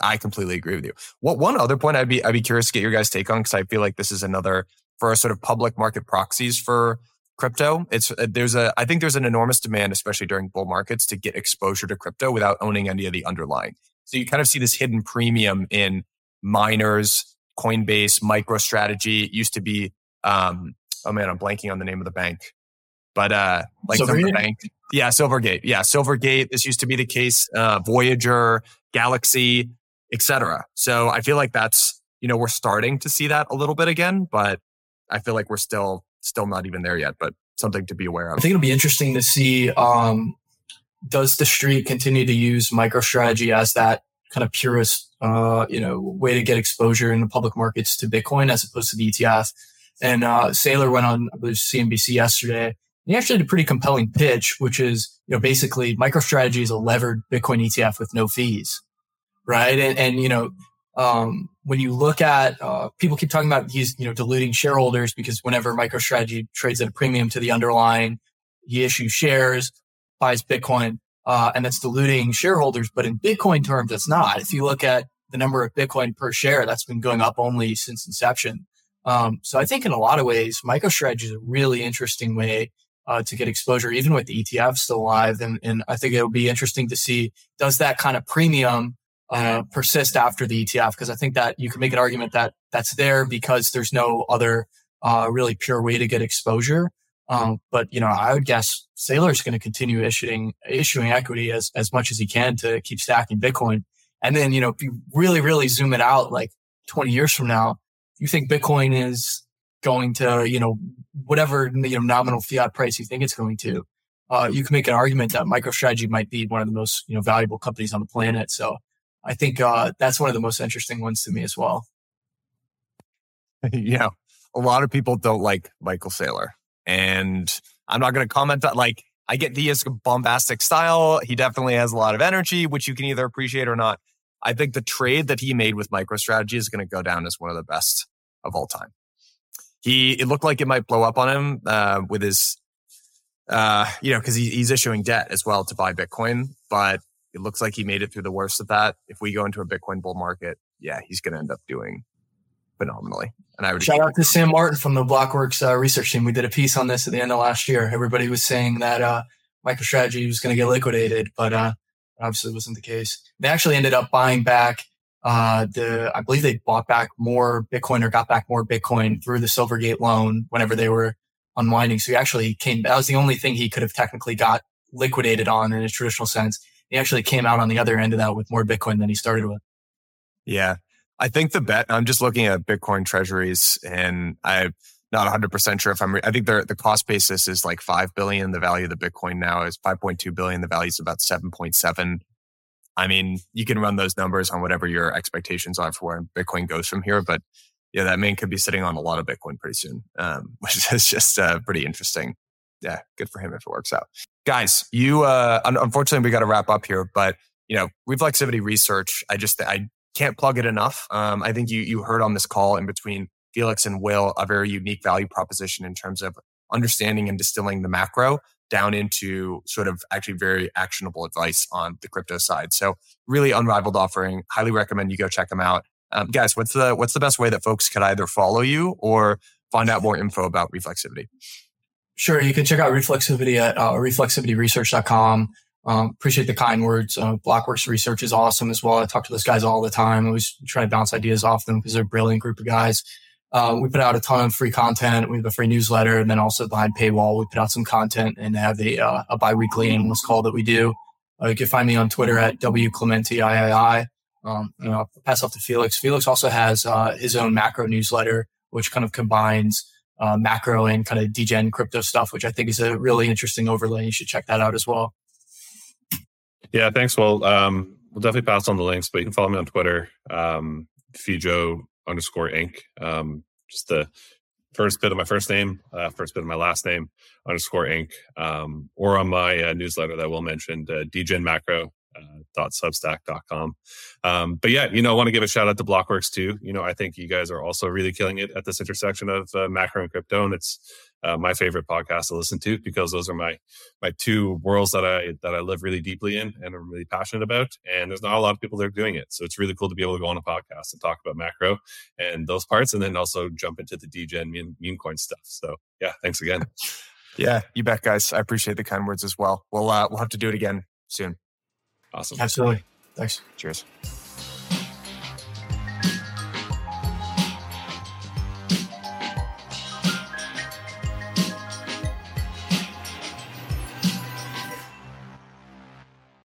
I completely agree with you. What one other point I'd be, I'd be curious to get your guys take on, because I feel like this is another for a sort of public market proxies for crypto. It's uh, there's a I think there's an enormous demand, especially during bull markets, to get exposure to crypto without owning any of the underlying. So you kind of see this hidden premium in miners, Coinbase, MicroStrategy. It used to be um, oh man, I'm blanking on the name of the bank, but uh, like the bank, yeah, Silvergate, yeah, Silvergate. This used to be the case. Uh, Voyager, Galaxy, etc. So I feel like that's you know we're starting to see that a little bit again, but I feel like we're still still not even there yet, but something to be aware of. I think it'll be interesting to see um, does the street continue to use MicroStrategy as that kind of purest, uh, you know, way to get exposure in the public markets to Bitcoin as opposed to the ETF. And uh, Saylor went on, I believe, CNBC yesterday. he actually did a pretty compelling pitch, which is, you know, basically MicroStrategy is a levered Bitcoin ETF with no fees, right? And, and you know, um, when you look at uh, people keep talking about he's you know diluting shareholders because whenever MicroStrategy trades at a premium to the underlying, he issues shares, buys Bitcoin, uh, and that's diluting shareholders. But in Bitcoin terms, it's not. If you look at the number of Bitcoin per share, that's been going up only since inception. Um, so I think in a lot of ways, MicroStrategy is a really interesting way uh, to get exposure, even with the ETF still alive. And, and I think it'll be interesting to see does that kind of premium uh, persist after the ETF because I think that you can make an argument that that's there because there's no other uh, really pure way to get exposure. Um, but you know, I would guess Saylor is going to continue issuing issuing equity as as much as he can to keep stacking Bitcoin. And then you know, if you really really zoom it out, like 20 years from now, you think Bitcoin is going to you know whatever you know nominal fiat price you think it's going to. Uh, you can make an argument that MicroStrategy might be one of the most you know valuable companies on the planet. So I think uh, that's one of the most interesting ones to me as well. yeah, a lot of people don't like Michael Saylor, and I'm not going to comment that. Like, I get the bombastic style. He definitely has a lot of energy, which you can either appreciate or not. I think the trade that he made with MicroStrategy is going to go down as one of the best of all time. He it looked like it might blow up on him uh, with his, uh, you know, because he, he's issuing debt as well to buy Bitcoin, but it looks like he made it through the worst of that. If we go into a Bitcoin bull market, yeah, he's going to end up doing phenomenally. And I would shout out to Sam Martin from the Blockworks uh, research team. We did a piece on this at the end of last year. Everybody was saying that uh, MicroStrategy was going to get liquidated, but uh, obviously wasn't the case. They actually ended up buying back uh, the. I believe they bought back more Bitcoin or got back more Bitcoin through the Silvergate loan whenever they were unwinding. So he actually came. That was the only thing he could have technically got liquidated on in a traditional sense he actually came out on the other end of that with more Bitcoin than he started with. Yeah. I think the bet, I'm just looking at Bitcoin treasuries and I'm not 100% sure if I'm, re- I think the cost basis is like 5 billion. The value of the Bitcoin now is 5.2 billion. The value is about 7.7. I mean, you can run those numbers on whatever your expectations are for where Bitcoin goes from here. But yeah, that man could be sitting on a lot of Bitcoin pretty soon, um, which is just uh, pretty interesting. Yeah, good for him if it works out guys, you uh, unfortunately we got to wrap up here, but you know, reflexivity research. I just I can't plug it enough. Um, I think you you heard on this call in between Felix and Will a very unique value proposition in terms of understanding and distilling the macro down into sort of actually very actionable advice on the crypto side. So really unrivaled offering. Highly recommend you go check them out. Um, guys, what's the what's the best way that folks could either follow you or find out more info about reflexivity? Sure. You can check out Reflexivity at uh, reflexivityresearch.com. Um, appreciate the kind words. Uh, Blockworks research is awesome as well. I talk to those guys all the time. I always try to bounce ideas off them because they're a brilliant group of guys. Uh, we put out a ton of free content. We have a free newsletter, and then also behind paywall, we put out some content and have a, uh, a biweekly analyst call that we do. Uh, you can find me on Twitter at W Clemente III. Um, know, I'll pass off to Felix. Felix also has uh, his own macro newsletter, which kind of combines uh, macro and kind of degen crypto stuff, which I think is a really interesting overlay. You should check that out as well. Yeah, thanks. Well, um, we'll definitely pass on the links, but you can follow me on Twitter, um, Fejau underscore Inc. Um, just the first bit of my first name, uh, first bit of my last name, underscore Inc. Um, or on my uh, newsletter that Will mentioned, uh, macro uh, substack.com. Um, but yeah, you know, I want to give a shout out to Blockworks too. You know, I think you guys are also really killing it at this intersection of uh, macro and crypto, and it's uh, my favorite podcast to listen to because those are my my two worlds that I that I live really deeply in and I'm really passionate about. And there's not a lot of people that are doing it, so it's really cool to be able to go on a podcast and talk about macro and those parts, and then also jump into the degen meme, meme coin stuff. So yeah, thanks again. yeah, you bet, guys. I appreciate the kind words as well. We'll uh, we'll have to do it again soon. Awesome. Absolutely. Thanks. Cheers.